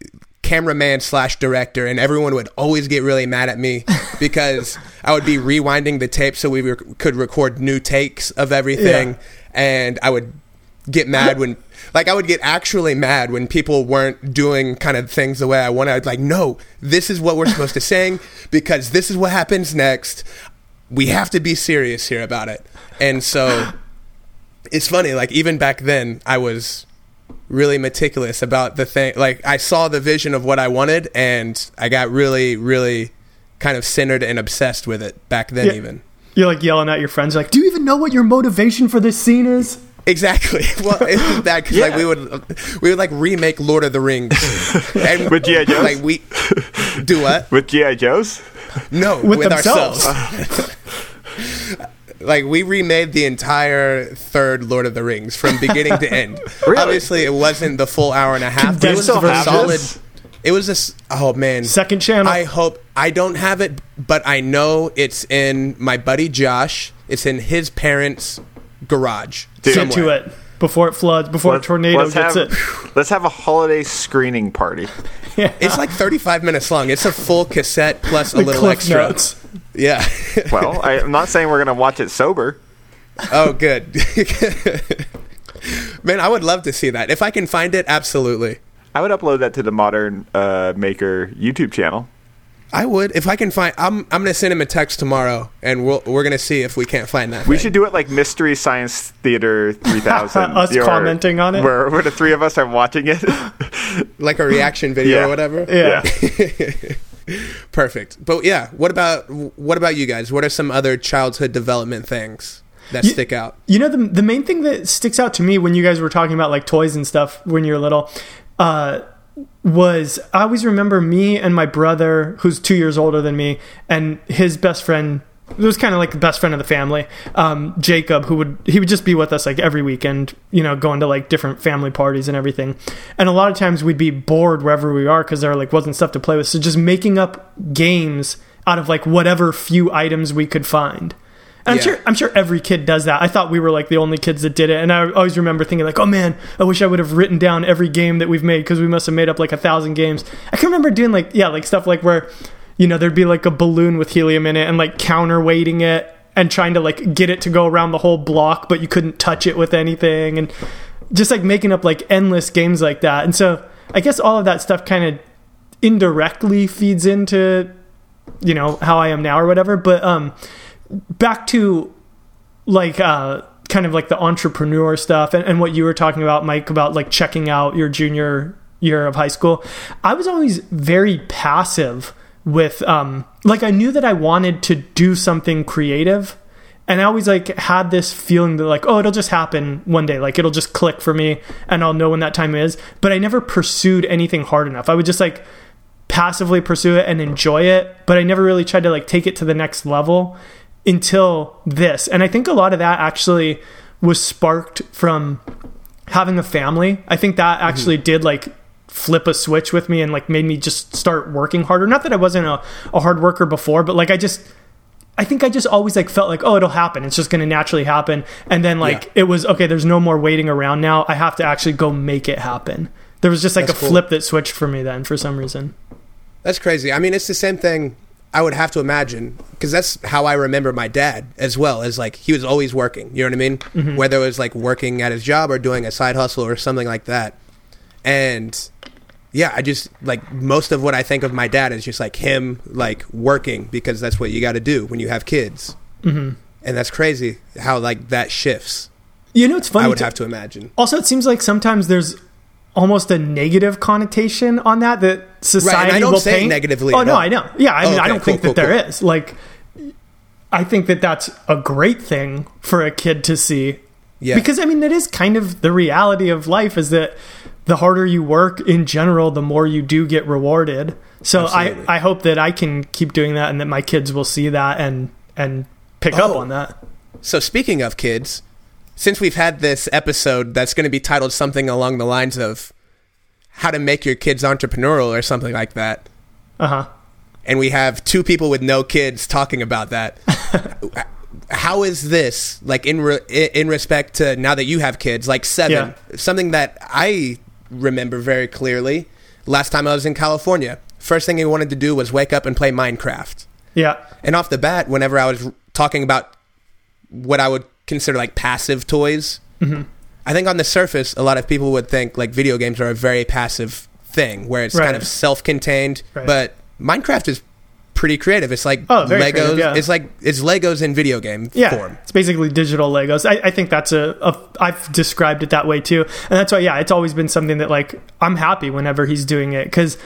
cameraman slash director and everyone would always get really mad at me because i would be rewinding the tape so we rec- could record new takes of everything Yeah. and i would get mad when like i would get actually mad when people weren't doing kind of things the way i wanted. I'd like no this is what we're supposed to sing because this is what happens next. We have to be serious here about it. And so it's funny like even back then i was really meticulous about the thing like i saw the vision of what i wanted and i got really really kind of centered and obsessed with it back then Yeah. even You're like yelling at your friends, like, "Do you even know what your motivation for this scene is?" exactly well it's that because like we would we would like remake lord of the rings and With G.I. Joes? like we do what With GI Joes? no With with, themselves. ourselves like we remade the entire third Lord of the Rings from beginning to end. Really? Obviously, it wasn't the full hour and a half. But it was a solid. It was this. Oh man, Second channel. I hope I don't have it, but I know it's in my buddy Josh. It's in his parents' garage. Dude. Get to it before it floods, before a Let's- tornado let's gets have, it. Let's have a holiday screening party. Yeah. It's like 35 minutes long. It's a full cassette plus a The little Cliff extra. Notes. Yeah. Well, I, I'm not saying we're going to watch it sober. oh, good. Man, I would love to see that. If I can find it, absolutely. I would upload that to the Modern uh, Maker YouTube channel. I would. If I can find I'm I'm going to send him a text tomorrow and we'll we're going to see if we can't find that. We thing. should do it like Mystery Science Theater 3000. Us Your- commenting on it? Where, where the three of us are watching it. like a reaction video Yeah. or whatever. Yeah. Perfect. But yeah, what about what about you guys? What are some other childhood development things that You- stick out? You know, the, the main thing that sticks out to me when you guys were talking about like toys and stuff when you were little uh, was I always remember me and my brother, who's two years older than me, and his best friend. It was kind of like the best friend of the family, um, Jacob, who would he would just be with us like every weekend, you know, going to like different family parties and everything. And a lot of times we'd be bored wherever we are because there like wasn't stuff to play with. So just making up games out of like whatever few items we could find. I'm Yeah. sure I'm sure every kid does that. I thought we were like the only kids that did it, and I always remember thinking like, "Oh man, I wish I would have written down every game that we've made because we must have made up like a thousand games." I can remember doing like yeah, like stuff like where, you know, there'd be like a balloon with helium in it and like counterweighting it and trying to like get it to go around the whole block, but you couldn't touch it with anything, and just like making up like endless games like that. And so I guess all of that stuff kind of indirectly feeds into you know how I am now or whatever. But um, back to like uh kind of like the entrepreneur stuff and, and what you were talking about mike about like checking out your junior year of high school. I was always very passive with um like i knew that i wanted to do something creative and i always like had this feeling that like oh it'll just happen one day. Like it'll just click for me and i'll know when that time is. But i never pursued anything hard enough. I would just like passively pursue it and enjoy it but i never really tried to like take it to the next level until this and i think a lot of that actually was sparked from having a family i think that mm-hmm. actually did like flip a switch with me and like made me just start working harder not that i wasn't a, a hard worker before but like i just I think I just always like felt like, oh, it'll happen. It's just going to naturally happen. And then like Yeah. it was okay. There's no more waiting around now. I have to actually go make it happen. There was just like That's a cool. flip that switched for me then for some reason. That's crazy. I mean, it's the same thing I would have to imagine because that's how I remember my dad as well. As like he was always working. You know what I mean? Mm-hmm. Whether it was like working at his job or doing a side hustle or something like that. And yeah, I just like most of what I think of my dad is just like him like working because that's what you got to do when you have kids. Mm-hmm. And that's crazy how like that shifts. You know, it's funny. I would to- have to imagine. Also, it seems like sometimes there's almost a negative connotation on that that society don't will say paint negatively Oh no, all. I know. Yeah, I Oh, mean, I don't cool, think cool, that there cool. is. Like, I think that that's a great thing for a kid to see. Yeah. Because I mean, that is kind of the reality of life. Is that the harder you work in general, the more you do get rewarded. So I, Absolutely. I hope that I can keep doing that, and that my kids will see that and and pick up Oh. on that. So speaking of kids, since we've had this episode that's going to be titled something along the lines of how to make your kids entrepreneurial or something like that, Uh huh. and we have two people with no kids talking about that. How is this like in re- in respect to now that you have kids, like seven, yeah. something that I remember very clearly. Last time I was in California, first thing he wanted to do was wake up and play Minecraft. Yeah. And off the bat, whenever I was talking about what I would consider like passive toys, I think on the surface, a lot of people would think like video games are a very passive thing where it's Right. kind of self-contained. Right. But Minecraft is pretty creative. It's like Oh, Legos. creative, yeah. It's like it's Legos in video game yeah, form. it's basically digital Legos. I, I think that's a, a. I've described it that way too, and that's why. Yeah, it's always been something that like I'm happy whenever he's doing it because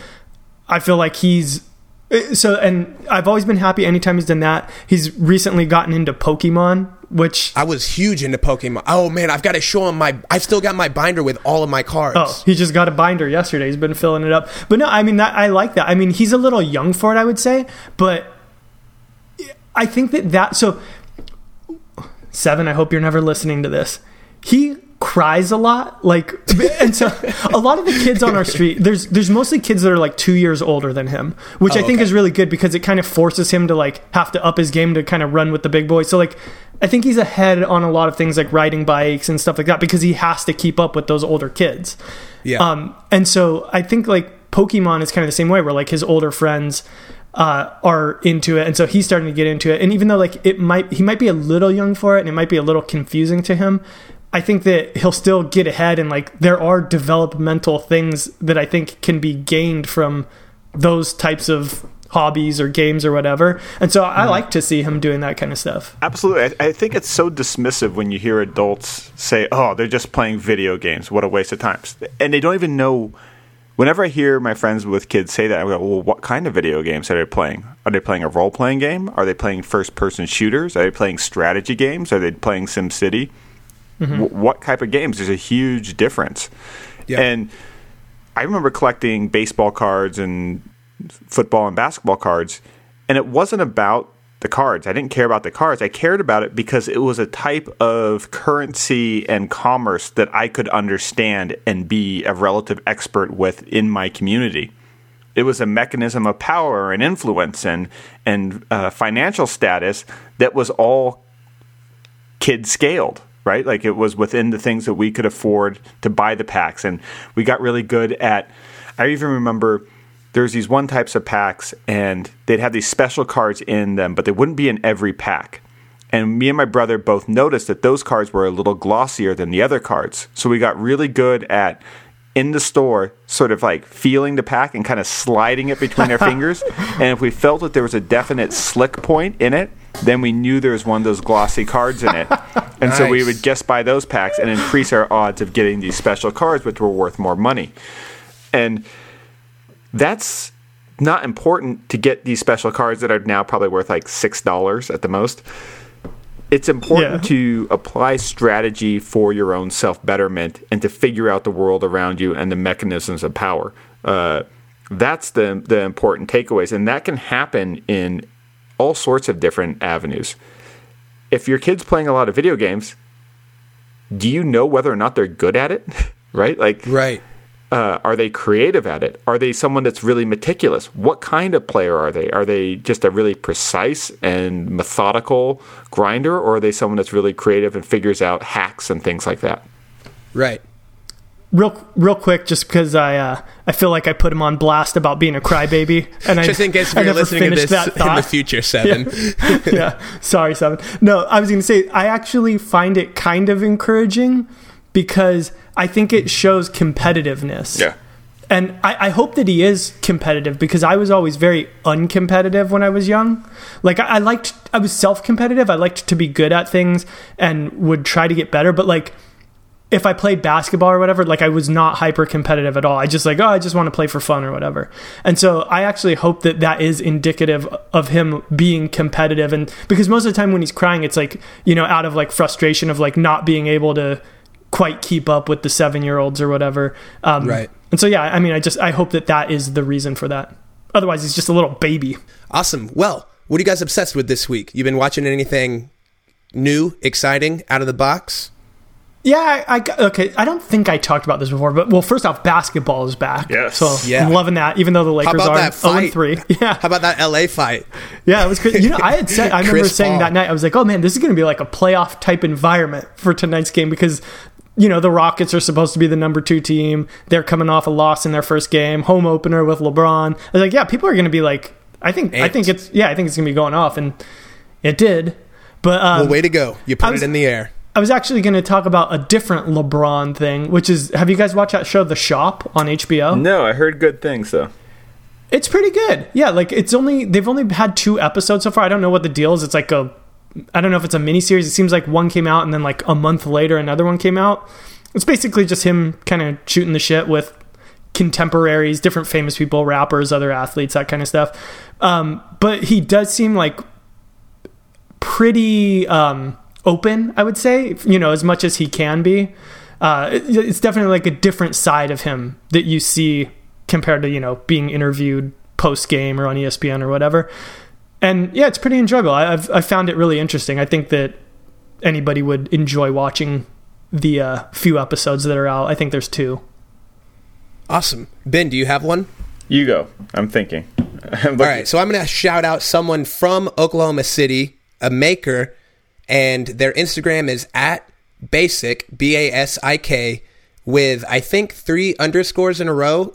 I feel like he's eh, so. And I've always been happy anytime he's done that. He's recently gotten into Pokemon, which I was huge into Pokemon. Oh man, I've got to show him my. I've still got my binder with all of my cards. Oh, he just got a binder yesterday. He's been filling it up. But no, I mean that I like that. I mean, he's a little young for it, I would say, but I think that that so seven. I hope you're never listening to this. He cries a lot, like, and so a lot of the kids on our street. There's there's mostly kids that are like two years older than him, which I Oh, think okay. is really good because it kind of forces him to like have to up his game to kind of run with the big boys. So like. I think he's ahead on a lot of things like riding bikes and stuff like that because he has to keep up with those older kids. yeah. Um, and so I think like Pokemon is kind of the same way, where like his older friends uh, are into it, and so he's starting to get into it. And even though like it might, he might be a little young for it, and it might be a little confusing to him. I think that he'll still get ahead, and like there are developmental things that I think can be gained from those types of hobbies or games or whatever. And so I mm-hmm. like to see him doing that kind of stuff. Absolutely. I, I think it's so dismissive when you hear adults say, oh, they're just playing video games. What a waste of time. And they don't even know. Whenever I hear my friends with kids say that, I go, well, what kind of video games are they playing? Are they playing a role playing game? Are they playing first person shooters? Are they playing strategy games? Are they playing SimCity? W- what type of games? There's a huge difference. Yeah. And I remember collecting baseball cards and football and basketball cards, and it wasn't about the cards. I didn't care about the cards. I cared about it because it was a type of currency and commerce that I could understand and be a relative expert with in my community. It was a mechanism of power and influence and and uh, financial status that was all kid scaled, right? Like it was within the things that we could afford to buy the packs. And we got really good at, I even remember there's these one types of packs and they'd have these special cards in them, but they wouldn't be in every pack. And me and my brother both noticed that those cards were a little glossier than the other cards. So we got really good at in the store, sort of like feeling the pack and kind of sliding it between our fingers. And if we felt that there was a definite slick point in it, then we knew there was one of those glossy cards in it. And so we would just buy those packs and increase our odds of getting these special cards, which were worth more money. And that's not important to get these special cards that are now probably worth like $6 at the most it's important Yeah. to apply strategy for your own self betterment and to figure out the world around you and the mechanisms of power. Uh, that's the the important takeaways, and that can happen in all sorts of different avenues. If your kid's playing a lot of video games, do you know whether or not they're good at it? right? Like, right. uh, are they creative at it? Are they someone that's really meticulous? What kind of player are they? Are they just a really precise and methodical grinder, or are they someone that's really creative and figures out hacks and things like that? Right. Real, real quick, just because I, uh, I feel like I put him on blast about being a crybaby, and I Just in case I you're never listening to finished this that in the future, Seven. yeah. Sorry, seven. No, I was going to say I actually find it kind of encouraging because I think it shows competitiveness. Yeah. and I, I, hope that he is competitive because I was always very uncompetitive when I was young. Like I, I liked, I was self-competitive. I liked to be good at things and would try to get better. But like, if I played basketball or whatever, like I was not hyper competitive at all. I just like, oh, I just want to play for fun or whatever. And so I actually hope that that is indicative of him being competitive. And because most of the time when he's crying, it's like, you know, out of like frustration of like not being able to quite keep up with the seven year olds or whatever. Um, right. And so, yeah, I mean, I just, I hope that that is the reason for that. Otherwise, he's just a little baby. Awesome. Well, what are you guys obsessed with this week? You've been watching anything new, exciting, out of the box? Yeah, I, I, okay. I don't think I talked about this before, but well, first off, basketball is back. Yes, so yeah. I'm loving that. Even though the Lakers are zero three. Yeah. How about that LA fight? Yeah, it was. Good. You know, I had said. I remember saying Paul. that night. I was like, oh man, this is going to be like a playoff type environment for tonight's game because you know, the Rockets are supposed to be the number two team. They're coming off a loss in their first game, home opener with LeBron. I was like, yeah, people are going to be like, I think, Amped. I think it's, yeah, I think it's going to be going off, and it did. But um, well, way to go! You put was, it in the air. I was actually going to talk about a different LeBron thing, which is, have you guys watched that show, The Shop, on HBO? No, I heard good things though. It's pretty good. Yeah, like it's only they've only had two episodes so far. I don't know what the deal is. It's like a I don't know if it's a mini series. It seems like one came out and then like a month later another one came out. It's basically just him kind of shooting the shit with contemporaries, different famous people, rappers, other athletes, that kind of stuff. Um, but he does seem like pretty um, open, I would say, you know, as much as he can be. Uh, it, it's definitely like a different side of him that you see compared to, you know, being interviewed post game or on ESPN or whatever and yeah, it's pretty enjoyable. I, have I found it really interesting. I think that anybody would enjoy watching the uh, few episodes that are out. I think there's two. Awesome, Ben. Do you have one? You go. I'm thinking. I'm All right, so I'm going to shout out someone from Oklahoma City, a maker, and their Instagram is at basic b a s i k with I think three underscores in a row.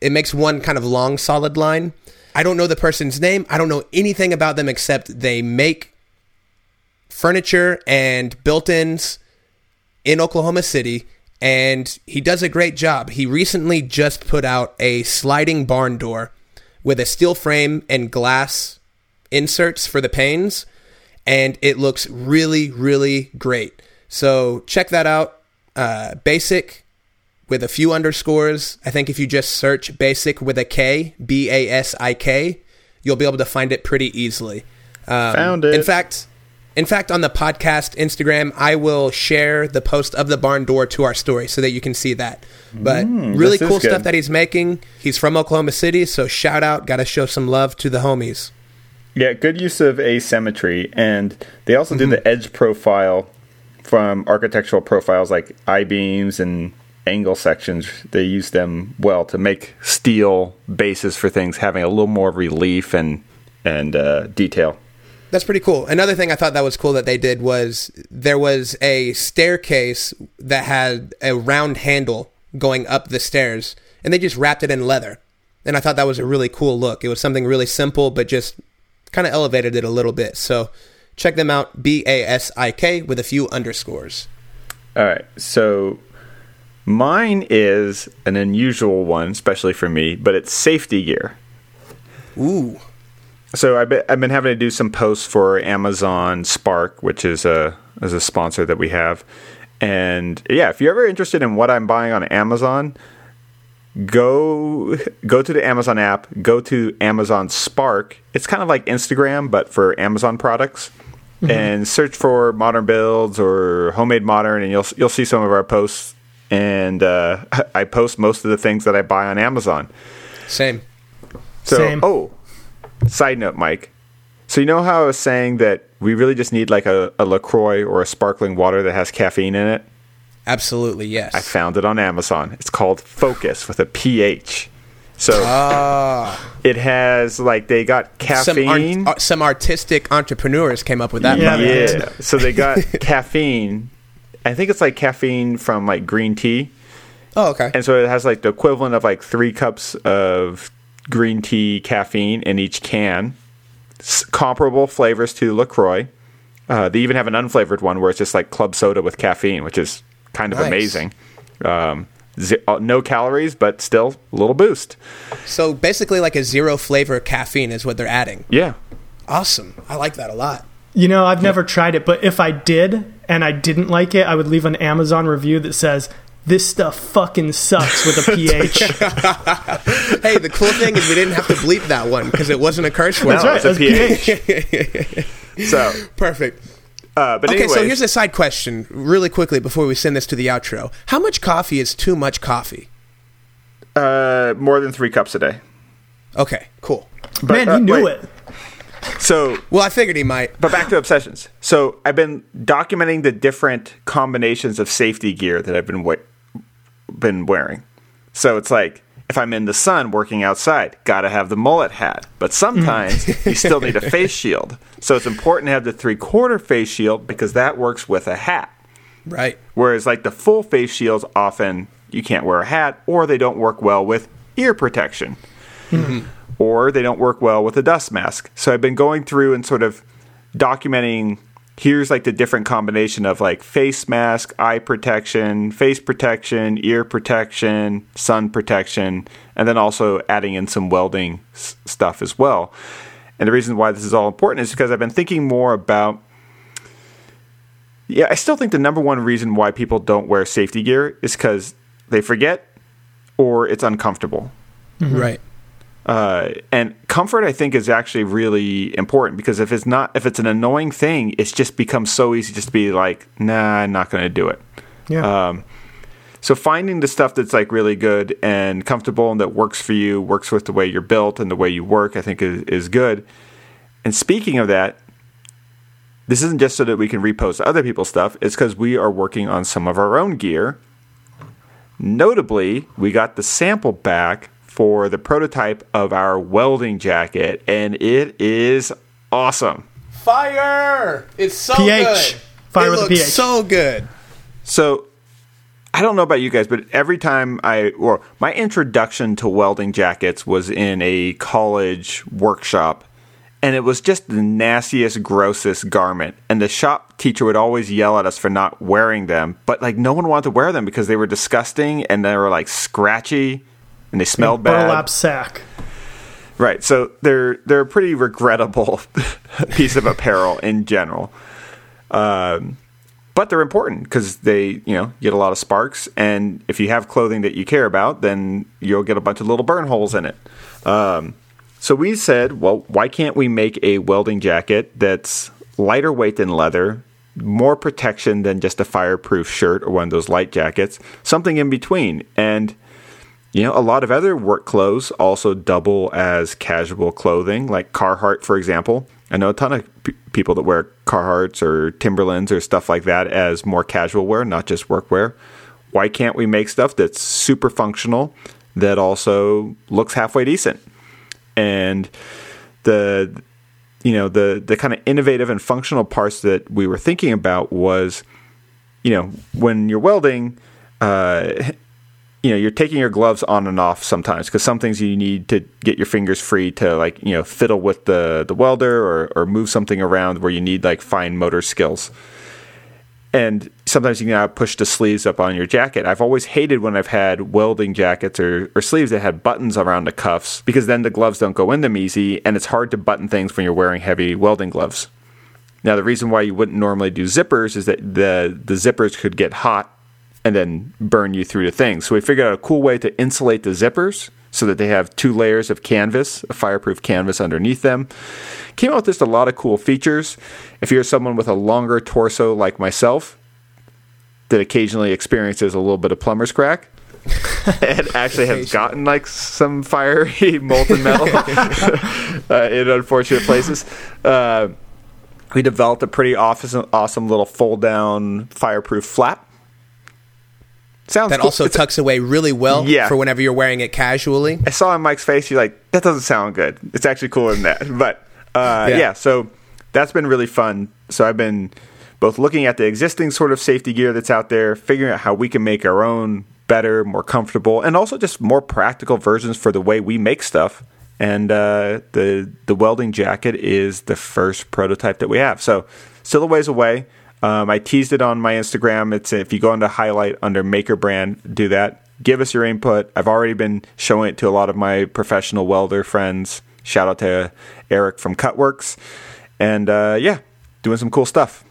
It makes one kind of long solid line I don't know the person's name. I don't know anything about them except they make furniture and built ins in Oklahoma City. And he does a great job. He recently just put out a sliding barn door with a steel frame and glass inserts for the panes. And it looks really, really great. So check that out. Uh, basic with a few underscores. I think if you just search basic with a K, B A S I K, you'll be able to find it pretty easily. Um, Found it. In fact, in fact, on the podcast Instagram, I will share the post of the barn door to our story so that you can see that. But mm, really cool stuff that he's making. He's from Oklahoma City, so shout out. Got to show some love to the homies. Yeah, good use of asymmetry, and they also mm-hmm. do the edge profile from architectural profiles like I beams and angle sections, they use them well to make steel bases for things having a little more relief and and uh, detail. That's pretty cool. Another thing I thought that was cool that they did was there was a staircase that had a round handle going up the stairs, and they just wrapped it in leather. And I thought that was a really cool look. It was something really simple, but just kind of elevated it a little bit. So check them out B A S I K with a few underscores. All right. So Mine is an unusual one, especially for me, but it's safety gear. Ooh. So I've been, I've been having to do some posts for Amazon Spark, which is a is a sponsor that we have. And yeah, if you're ever interested in what I'm buying on Amazon, go go to the Amazon app, go to Amazon Spark. It's kind of like Instagram but for Amazon products. Mm-hmm. And search for modern builds or homemade modern and you'll you'll see some of our posts and uh, I post most of the things that I buy on Amazon. Same. So, Same. oh, side note, Mike. So you know how I was saying that we really just need like a, a Lacroix or a sparkling water that has caffeine in it? Absolutely, yes. I found it on Amazon. It's called Focus with a PH. So ah. it has like they got caffeine. Some, art, some, artistic entrepreneurs came up with that. Yeah, yeah. so they got caffeine I think it's like caffeine from like green tea. Oh, okay. And so it has like the equivalent of like three cups of green tea caffeine in each can. S- comparable flavors to Lacroix. Uh, they even have an unflavored one where it's just like club soda with caffeine, which is kind of nice. amazing. Um, Z- uh, no calories, but still a little boost. So basically, like a zero flavor caffeine is what they're adding. Yeah. Awesome. I like that a lot. You know, I've never tried it, but if I did and I didn't like it, I would leave an Amazon review that says, this stuff fucking sucks with a pH. Hey, the cool thing is we didn't have to bleep that one because it wasn't a curse word. That's right. it's a That's pH. so, Perfect. Uh, but Okay, anyway, so here's a side question, really quickly before we send this to the outro. How much coffee is too much coffee? uh, more than three cups a day. Okay, cool. But, Man, uh, he knew wait. it. So, Well, I figured he might. but back to obsessions. So I've been documenting the different combinations of safety gear that I've been wa- been wearing. So it's like if I'm in the sun working outside, gotta have the mullet hat. But sometimes mm. you still need a face shield. So it's important to have the three quarter face shield because that works with a hat. Right. Whereas like the full face shields often you can't wear a hat or they don't work well with ear protection. Mm-hmm. Or they don't work well with a dust mask. So I've been going through and sort of documenting here's like the different combination of like face mask, eye protection, face protection, ear protection, sun protection, and then also adding in some welding s- stuff as well. And the reason why this is all important is because I've been thinking more about yeah, I still think the number one reason why people don't wear safety gear is because they forget or it's uncomfortable. Mm-hmm. Right. Uh, and comfort, I think, is actually really important because if it's not, if it's an annoying thing, it's just becomes so easy just to be like, nah, I'm not going to do it. Yeah. Um, so finding the stuff that's like really good and comfortable and that works for you, works with the way you're built and the way you work, I think is, is good. And speaking of that, this isn't just so that we can repost other people's stuff. It's because we are working on some of our own gear. Notably, we got the sample back for the prototype of our welding jacket, and it is awesome. Fire! It's so pH. good. Fire it with a looks pH. so good. So I don't know about you guys, but every time I or my introduction to welding jackets was in a college workshop and it was just the nastiest, grossest garment. And the shop teacher would always yell at us for not wearing them, but like no one wanted to wear them because they were disgusting and they were like scratchy and they smelled bad. Burlap sack. Right. So they're they're a pretty regrettable piece of apparel in general. Um, but they're important because they, you know, get a lot of sparks, and if you have clothing that you care about, then you'll get a bunch of little burn holes in it. Um, so we said, well, why can't we make a welding jacket that's lighter weight than leather, more protection than just a fireproof shirt or one of those light jackets, something in between, and you know, a lot of other work clothes also double as casual clothing, like Carhartt, for example. I know a ton of p- people that wear Carhartts or Timberlands or stuff like that as more casual wear, not just work wear. Why can't we make stuff that's super functional that also looks halfway decent? And the you know the the kind of innovative and functional parts that we were thinking about was you know when you're welding uh, you know you're taking your gloves on and off sometimes because some things you need to get your fingers free to like you know fiddle with the the welder or or move something around where you need like fine motor skills and sometimes you gotta push the sleeves up on your jacket. I've always hated when I've had welding jackets or, or sleeves that had buttons around the cuffs because then the gloves don't go in them easy and it's hard to button things when you're wearing heavy welding gloves. Now the reason why you wouldn't normally do zippers is that the the zippers could get hot and then burn you through the thing. So we figured out a cool way to insulate the zippers so that they have two layers of canvas, a fireproof canvas underneath them. Came out with just a lot of cool features. If you're someone with a longer torso like myself that occasionally experiences a little bit of plumber's crack, and actually has gotten like some fiery molten metal uh, in unfortunate places. Uh, we developed a pretty awesome, awesome little fold down fireproof flap. Sounds That cool. also It's- tucks away really well Yeah. for whenever you're wearing it casually. I saw on Mike's face, you're like, that doesn't sound good. It's actually cooler than that. But uh, Yeah. yeah. so that's been really fun. So I've been both looking at the existing sort of safety gear that's out there, figuring out how we can make our own better, more comfortable, and also just more practical versions for the way we make stuff. And uh, the the welding jacket is the first prototype that we have. So still a ways away. Um, I teased it on my Instagram. It's if you go into highlight under Maker Brand, do that. Give us your input. I've already been showing it to a lot of my professional welder friends. Shout out to Eric from Cutworks. And uh, yeah, doing some cool stuff.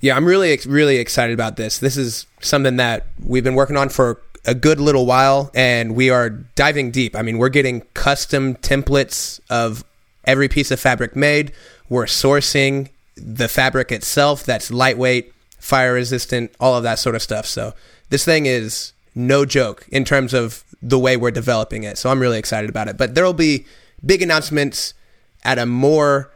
Yeah, I'm really, really excited about this. This is something that we've been working on for a good little while, and we are diving deep. I mean, we're getting custom templates of every piece of fabric made. We're sourcing the fabric itself that's lightweight, fire resistant, all of that sort of stuff. So this thing is no joke in terms of the way we're developing it. So I'm really excited about it. But there will be big announcements at a more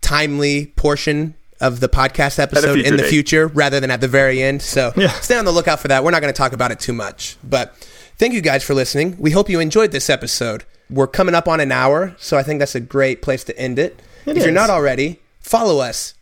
timely portion of the podcast episode in the date. future rather than at the very end. So Yeah. stay on the lookout for that. We're not going to talk about it too much. But thank you guys for listening. We hope you enjoyed this episode. We're coming up on an hour, so I think that's a great place to end it. It if you're not already, follow us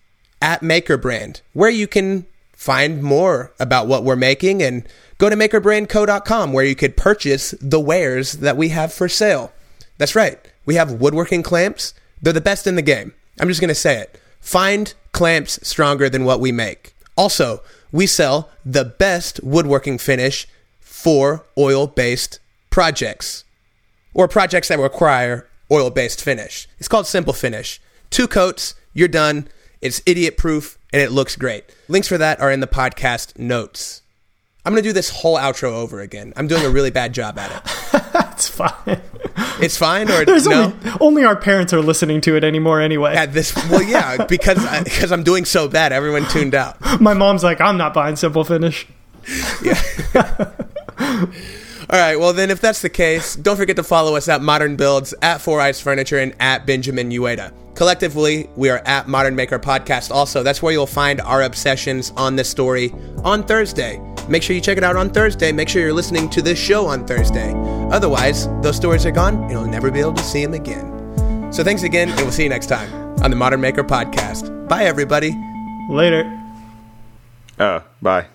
at Maker Brand, where you can find more about what we're making and go to makerbrandco.com where you could purchase the wares that we have for sale. That's right. We have woodworking clamps. They're the best in the game. I'm just going to say it. Find clamps stronger than what we make. Also, we sell the best woodworking finish for oil based projects or projects that require oil based finish. It's called Simple Finish. Two coats, you're done. It's idiot proof and it looks great. Links for that are in the podcast notes. I'm going to do this whole outro over again. I'm doing a really bad job at it. That's fine. It's fine or There's no? only only our parents are listening to it anymore anyway. At this, well, yeah, because I, because I'm doing so bad, everyone tuned out. My mom's like, I'm not buying Simple Finish. Yeah. All right, well then, if that's the case, don't forget to follow us at Modern Builds, at Four Eyes Furniture, and at Benjamin Uyeda. Collectively, we are at Modern Maker Podcast. Also, that's where you'll find our obsessions on this story on Thursday. Make sure you check it out on Thursday. Make sure you're listening to this show on Thursday. Otherwise, those stories are gone, and you'll never be able to see them again. So thanks again, and we'll see you next time on the Modern Maker Podcast. Bye, everybody. Later. Uh, bye.